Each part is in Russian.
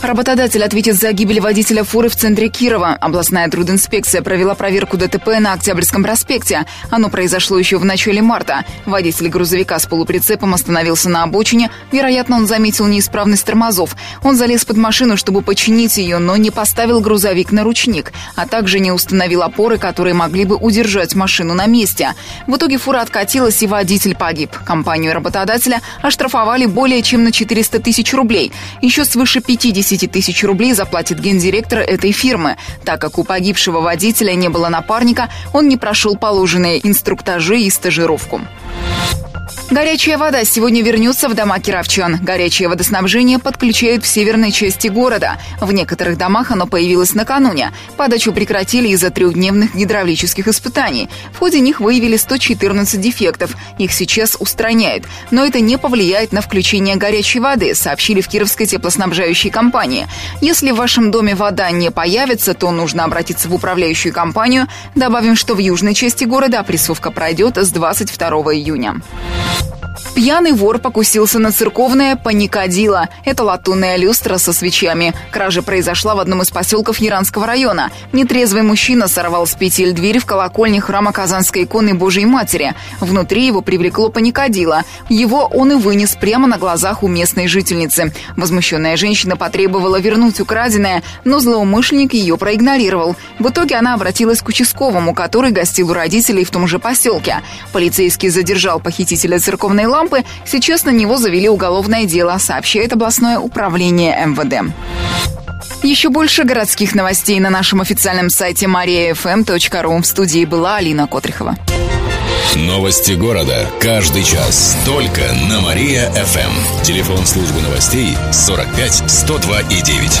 Работодатель ответит за гибель водителя фуры в центре Кирова. Областная трудинспекция провела проверку ДТП на Октябрьском проспекте. Оно произошло еще в начале марта. Водитель грузовика с полуприцепом остановился на обочине. Вероятно, он заметил неисправность тормозов. Он залез под машину, чтобы починить ее, но не поставил грузовик на ручник, а также не установил опоры, которые могли бы удержать машину на месте. В итоге фура откатилась, и водитель погиб. Компанию работодателя оштрафовали более чем на 400 тысяч рублей. Еще свыше 50 10 тысяч рублей заплатит гендиректор этой фирмы. Так как у погибшего водителя не было напарника, он не прошел положенные инструктажи и стажировку. Горячая вода сегодня вернется в дома кировчан. Горячее водоснабжение подключают в северной части города. В некоторых домах оно появилось накануне. Подачу прекратили из-за трехдневных гидравлических испытаний. В ходе них выявили 114 дефектов. Их сейчас устраняют. Но это не повлияет на включение горячей воды, сообщили в Кировской теплоснабжающей компании. Если в вашем доме вода не появится, то нужно обратиться в управляющую компанию. Добавим, что в южной части города опрессовка пройдет с 22 июня. Пьяный вор покусился на церковное паникадило. Это латунная люстра со свечами. Кража произошла в одном из поселков Яранского района. Нетрезвый мужчина сорвал с петель дверь в колокольне храма Казанской иконы Божьей Матери. Внутри его привлекло паникадило. Его он и вынес прямо на глазах у местной жительницы. Возмущенная женщина потребовала вернуть украденное, но злоумышленник ее проигнорировал. В итоге она обратилась к участковому, который гостил у родителей в том же поселке. Полицейский задержал похитителя церковной лампы, сейчас на него завели уголовное дело, сообщает областное управление МВД. Еще больше городских новостей на нашем официальном сайте mariafm.ru. В студии была Алина Котрихова. Новости города. Каждый час. Только на Мария-ФМ. Телефон службы новостей 45 102 и 9.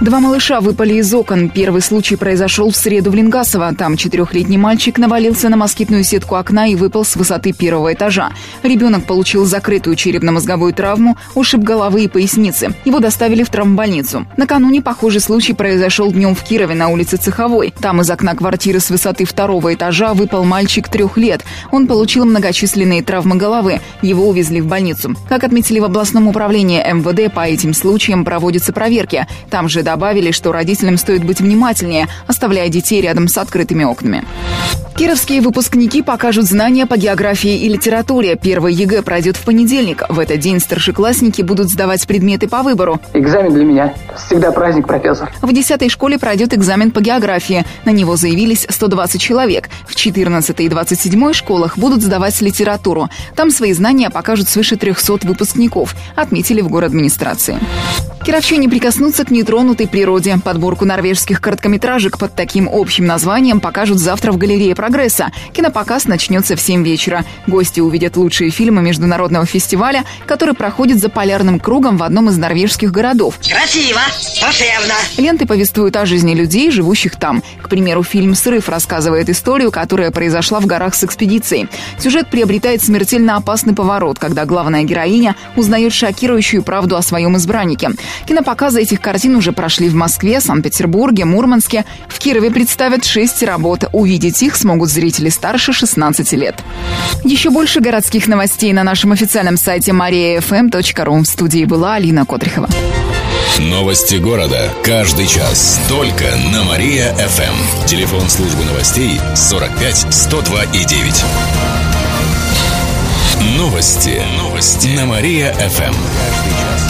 Два малыша выпали из окон. Первый случай произошел в среду в Лингасово. Там четырехлетний мальчик навалился на москитную сетку окна и выпал с высоты первого этажа. Ребенок получил закрытую черепно-мозговую травму, ушиб головы и поясницы. Его доставили в травмбольницу. Накануне похожий случай произошел днем в Кирове на улице Цеховой. Там из окна квартиры с высоты второго этажа выпал мальчик трех лет. Он получил многочисленные травмы головы. Его увезли в больницу. Как отметили в областном управлении МВД, по этим случаям проводятся проверки. Там же добавили, что родителям стоит быть внимательнее, оставляя детей рядом с открытыми окнами. Кировские выпускники покажут знания по географии и литературе. Первый ЕГЭ пройдет в понедельник. В этот день старшеклассники будут сдавать предметы по выбору. Экзамен для меня всегда праздник, профессор. В 10 школе пройдет экзамен по географии. На него заявились 120 человек. В 14 и 27 школах будут сдавать литературу. Там свои знания покажут свыше 300 выпускников, отметили в город администрации. Кировчане прикоснутся к нетронутой природе. Подборку норвежских короткометражек под таким общим названием покажут завтра в галерее прогресса. Кинопоказ начнется в 7 вечера. Гости увидят лучшие фильмы международного фестиваля, который проходит за полярным кругом в одном из норвежских городов. Красиво, душевно. Ленты повествуют о жизни людей, живущих там. К примеру, фильм «Срыв» рассказывает историю, которая произошла в горах с экспедицией. Сюжет приобретает смертельно опасный поворот, когда главная героиня узнает шокирующую правду о своем избраннике. Кинопоказы этих картин уже прошли в Москве, Санкт-Петербурге, Мурманске. В Кирове представят шесть работ. Увидеть их смогут зрители старше 16 лет. Еще больше городских новостей на нашем официальном сайте mariafm.ru. В студии была Алина Котрихова. Новости города. Каждый час. Только на Мария-ФМ. Телефон службы новостей 45 102 и 9. Новости. Новости. На Мария-ФМ.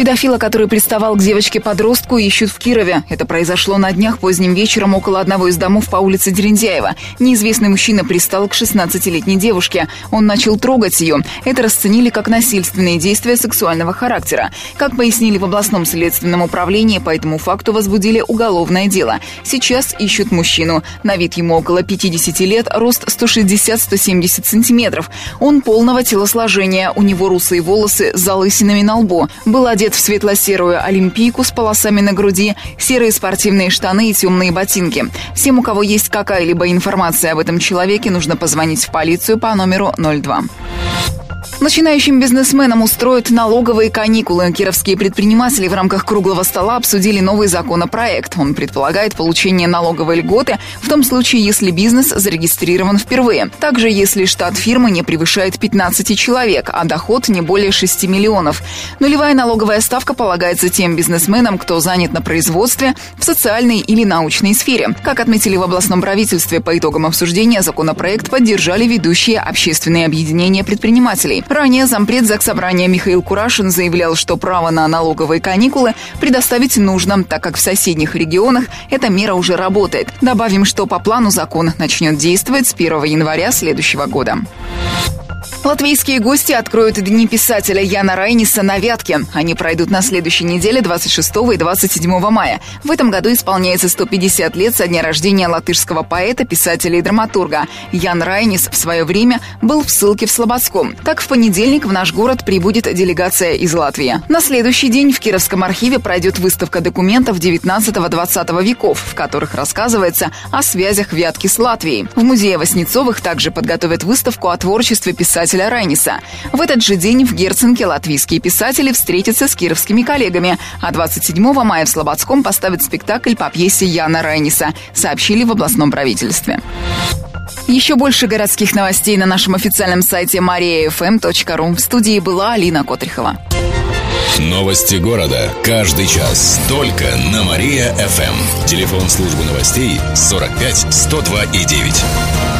Педофила, который приставал к девочке-подростку, ищут в Кирове. Это произошло на днях поздним вечером около одного из домов по улице Дерендяева. Неизвестный мужчина пристал к 16-летней девушке. Он начал трогать ее. Это расценили как насильственные действия сексуального характера. Как пояснили в областном следственном управлении, по этому факту возбудили уголовное дело. Сейчас ищут мужчину. На вид ему около 50 лет, рост 160-170 сантиметров. Он полного телосложения, у него русые волосы с залысинами на лбу. Был одет в светло-серую олимпийку с полосами на груди, серые спортивные штаны и темные ботинки. Всем, у кого есть какая-либо информация об этом человеке, нужно позвонить в полицию по номеру 02. Начинающим бизнесменам устроят налоговые каникулы. Кировские предприниматели в рамках круглого стола обсудили новый законопроект. Он предполагает получение налоговой льготы в том случае, если бизнес зарегистрирован впервые. Также, если штат фирмы не превышает 15 человек, а доход не более 6 миллионов. Нулевая налоговая ставка полагается тем бизнесменам, кто занят на производстве, в социальной или научной сфере. Как отметили в областном правительстве по итогам обсуждения, законопроект поддержали ведущие общественные объединения предпринимателей. Ранее зампред Заксобрания Михаил Курашин заявлял, что право на налоговые каникулы предоставить нужно, так как в соседних регионах эта мера уже работает. Добавим, что по плану закон начнет действовать с 1 января следующего года. Латвийские гости откроют Дни писателя Яна Райниса на Вятке. Они пройдут на следующей неделе 26 и 27 мая. В этом году исполняется 150 лет со дня рождения латышского поэта, писателя и драматурга. Ян Райнис в свое время был в ссылке в Слободском. Так, в понедельник в наш город прибудет делегация из Латвии. На следующий день в Кировском архиве пройдет выставка документов 19-20 веков, в которых рассказывается о связях Вятки с Латвией. В музее Васнецовых также подготовят выставку о творчестве писателя писателя Райниса. В этот же день в Герценке латвийские писатели встретятся с кировскими коллегами, а 27 мая в Слободском поставят спектакль по пьесе Яна Райниса, сообщили в областном правительстве. Еще больше городских новостей на нашем официальном сайте mariafm.ru. В студии была Алина Котрихова. Новости города. Каждый час. Только на Мария-ФМ. Телефон службы новостей 45 102 и 9.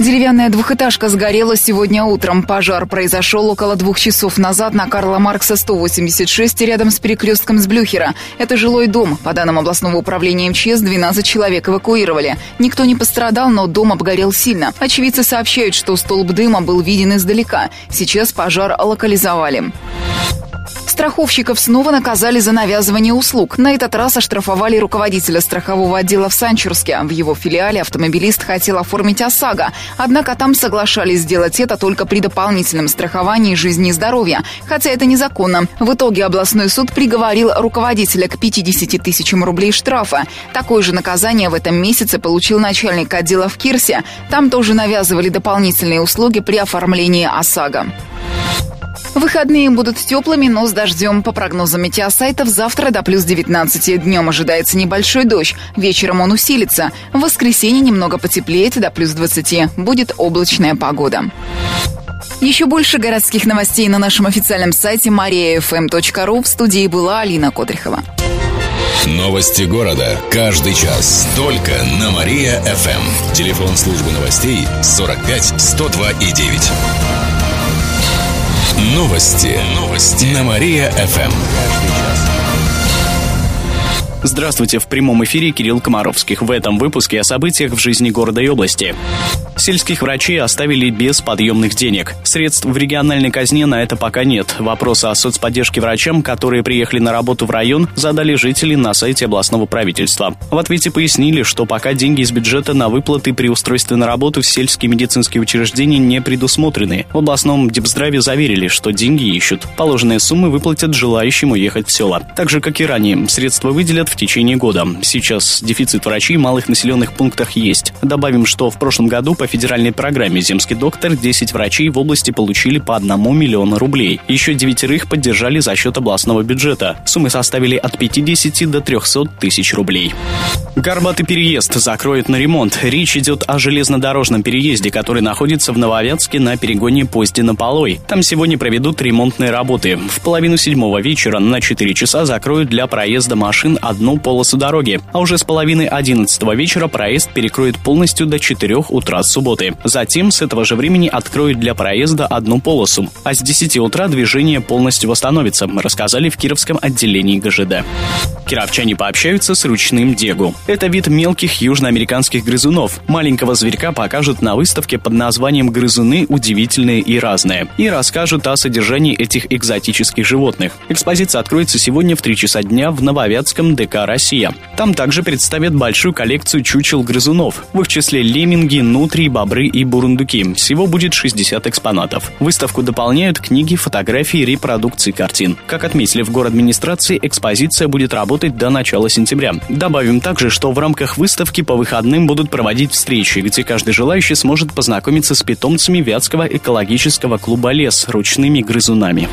Деревянная двухэтажка сгорела сегодня утром. Пожар произошел около двух часов назад на Карла Маркса 186 рядом с перекрестком с Блюхера. Это жилой дом. По данным областного управления МЧС, 12 человек эвакуировали. Никто не пострадал, но дом обгорел сильно. Очевидцы сообщают, что столб дыма был виден издалека. Сейчас пожар локализовали. Страховщиков снова наказали за навязывание услуг. На этот раз оштрафовали руководителя страхового отдела в Санчурске. В его филиале автомобилист хотел оформить ОСАГО. Однако там соглашались сделать это только при дополнительном страховании жизни и здоровья. Хотя это незаконно. В итоге областной суд приговорил руководителя к 50 тысячам рублей штрафа. Такое же наказание в этом месяце получил начальник отдела в Кирсе. Там тоже навязывали дополнительные услуги при оформлении ОСАГО. Выходные будут теплыми, но с дождем. По прогнозам метеосайтов, завтра до плюс 19. Днем ожидается небольшой дождь. Вечером он усилится. В воскресенье немного потеплеет до плюс 20. Будет облачная погода. Еще больше городских новостей на нашем официальном сайте mariafm.ru. В студии была Алина Котрихова. Новости города. Каждый час. Только на Мария-ФМ. Телефон службы новостей 45 102 и 9. Новости. Новости. На Мария-ФМ. Здравствуйте, в прямом эфире Кирилл Комаровских. В этом выпуске о событиях в жизни города и области. Сельских врачей оставили без подъемных денег. Средств в региональной казне на это пока нет. Вопросы о соцподдержке врачам, которые приехали на работу в район, задали жители на сайте областного правительства. В ответе пояснили, что пока деньги из бюджета на выплаты при устройстве на работу в сельские медицинские учреждения не предусмотрены. В областном депздраве заверили, что деньги ищут. Положенные суммы выплатят желающим уехать в села. Так же, как и ранее, средства выделят в течение года. Сейчас дефицит врачей в малых населенных пунктах есть. Добавим, что в прошлом году по федеральной программе «Земский доктор» 10 врачей в области получили по 1 миллиону рублей. Еще девятерых поддержали за счет областного бюджета. Суммы составили от 50 до 300 тысяч рублей. Горбатый переезд закроют на ремонт. Речь идет о железнодорожном переезде, который находится в Нововятске на перегоне на Полой. Там сегодня проведут ремонтные работы. В половину седьмого вечера на 4 часа закроют для проезда машин одну полосу дороги, а уже с половины одиннадцатого вечера проезд перекроют полностью до 4 утра субботы. Затем с этого же времени откроют для проезда одну полосу, а с 10 утра движение полностью восстановится, рассказали в Кировском отделении ГЖД. Кировчане пообщаются с ручным дегу. Это вид мелких южноамериканских грызунов. Маленького зверька покажут на выставке под названием «Грызуны удивительные и разные» и расскажут о содержании этих экзотических животных. Экспозиция откроется сегодня в 3 часа дня в Нововятском ДК «Россия». Там также представят большую коллекцию чучел грызунов, в их числе лемминги, нутрии, бобры и бурундуки. Всего будет 60 экспонатов. Выставку дополняют книги, фотографии, репродукции картин. Как отметили в город администрации, экспозиция будет работать до начала сентября. Добавим также, что в рамках выставки по выходным будут проводить встречи, где каждый желающий сможет познакомиться с питомцами Вятского экологического клуба «Лес» ручными грызунами.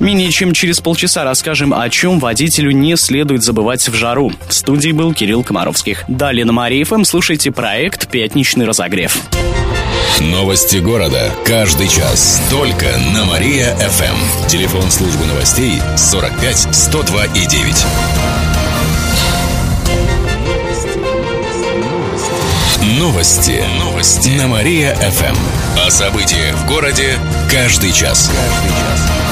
Менее чем через полчаса расскажем, о чем водителю не следует забывать в жару. В студии был Кирилл Комаровских. Далее на Мария ФМ слушайте проект «Пятничный разогрев». Новости города. Каждый час. Только на Мария-ФМ. Телефон службы новостей 45 102 и 9. Новости. Новости. На Мария-ФМ. О событиях в городе каждый час. Каждый час.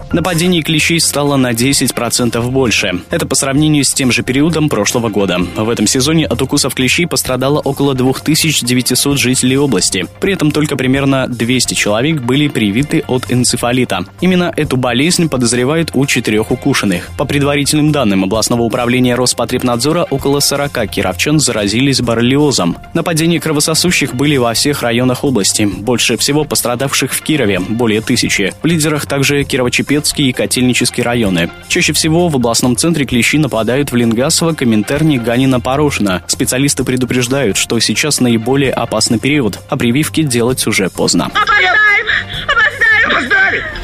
Нападений клещей стало на 10% больше. Это по сравнению с тем же периодом прошлого года. В этом сезоне от укусов клещей пострадало около 2900 жителей области. При этом только примерно 200 человек были привиты от энцефалита. Именно эту болезнь подозревают у четырех укушенных. По предварительным данным областного управления Роспотребнадзора, около 40 кировчан заразились боррелиозом. Нападения кровососущих были во всех районах области. Больше всего пострадавших в Кирове – более тысячи. В лидерах также Кирово-Чепецкий и Котельнический районы. Чаще всего в областном центре клещи нападают в Ленгасово, Коминтерне, Ганина, Порошино. Специалисты предупреждают, что сейчас наиболее опасный период, а прививки делать уже поздно. Опоздаем! Опоздаем! Опоздаем!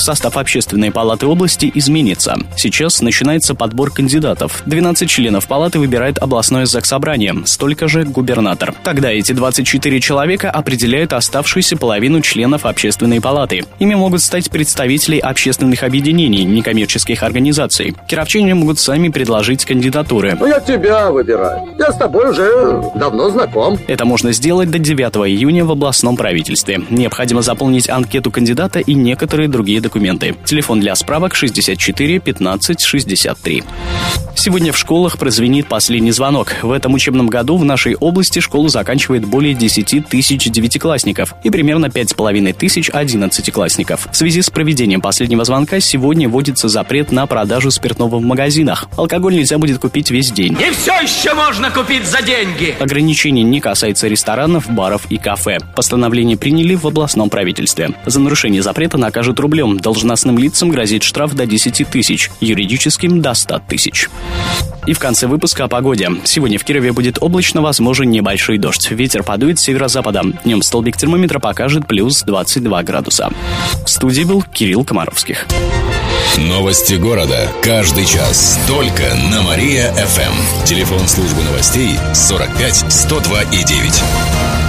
Состав общественной палаты области изменится. Сейчас начинается подбор кандидатов. 12 членов палаты выбирает областное заксобрание, столько же губернатор. Тогда эти 24 человека определяют оставшуюся половину членов общественной палаты. Ими могут стать представители общественных объединений, некоммерческих организаций. Кировчане могут сами предложить кандидатуры. Ну, я тебя выбираю. Я с тобой уже давно знаком. Это можно сделать до 9 июня в областном правительстве. Необходимо заполнить анкету кандидата и некоторые другие документы. Телефон для справок 64 15 63. Сегодня в школах прозвенит последний звонок. В этом учебном году в нашей области школу заканчивает более 10 тысяч девятиклассников и примерно 5,5 тысяч одиннадцатиклассников. В связи с проведением последнего звонка сегодня вводится запрет на продажу спиртного в магазинах. Алкоголь нельзя будет купить весь день. И все еще можно купить за деньги. Ограничение не касается ресторанов, баров и кафе. Постановление приняли в областном правительстве. За нарушение запрета накажут рублем должностным лицам грозит штраф до 10 тысяч, юридическим до 100 тысяч. И в конце выпуска о погоде. Сегодня в Кирове будет облачно, возможен небольшой дождь. Ветер подует с северо-запада. Днем столбик термометра покажет плюс 22 градуса. В студии был Кирилл Комаровских. Новости города. Каждый час. Только на Мария-ФМ. Телефон службы новостей 45 102 и 9.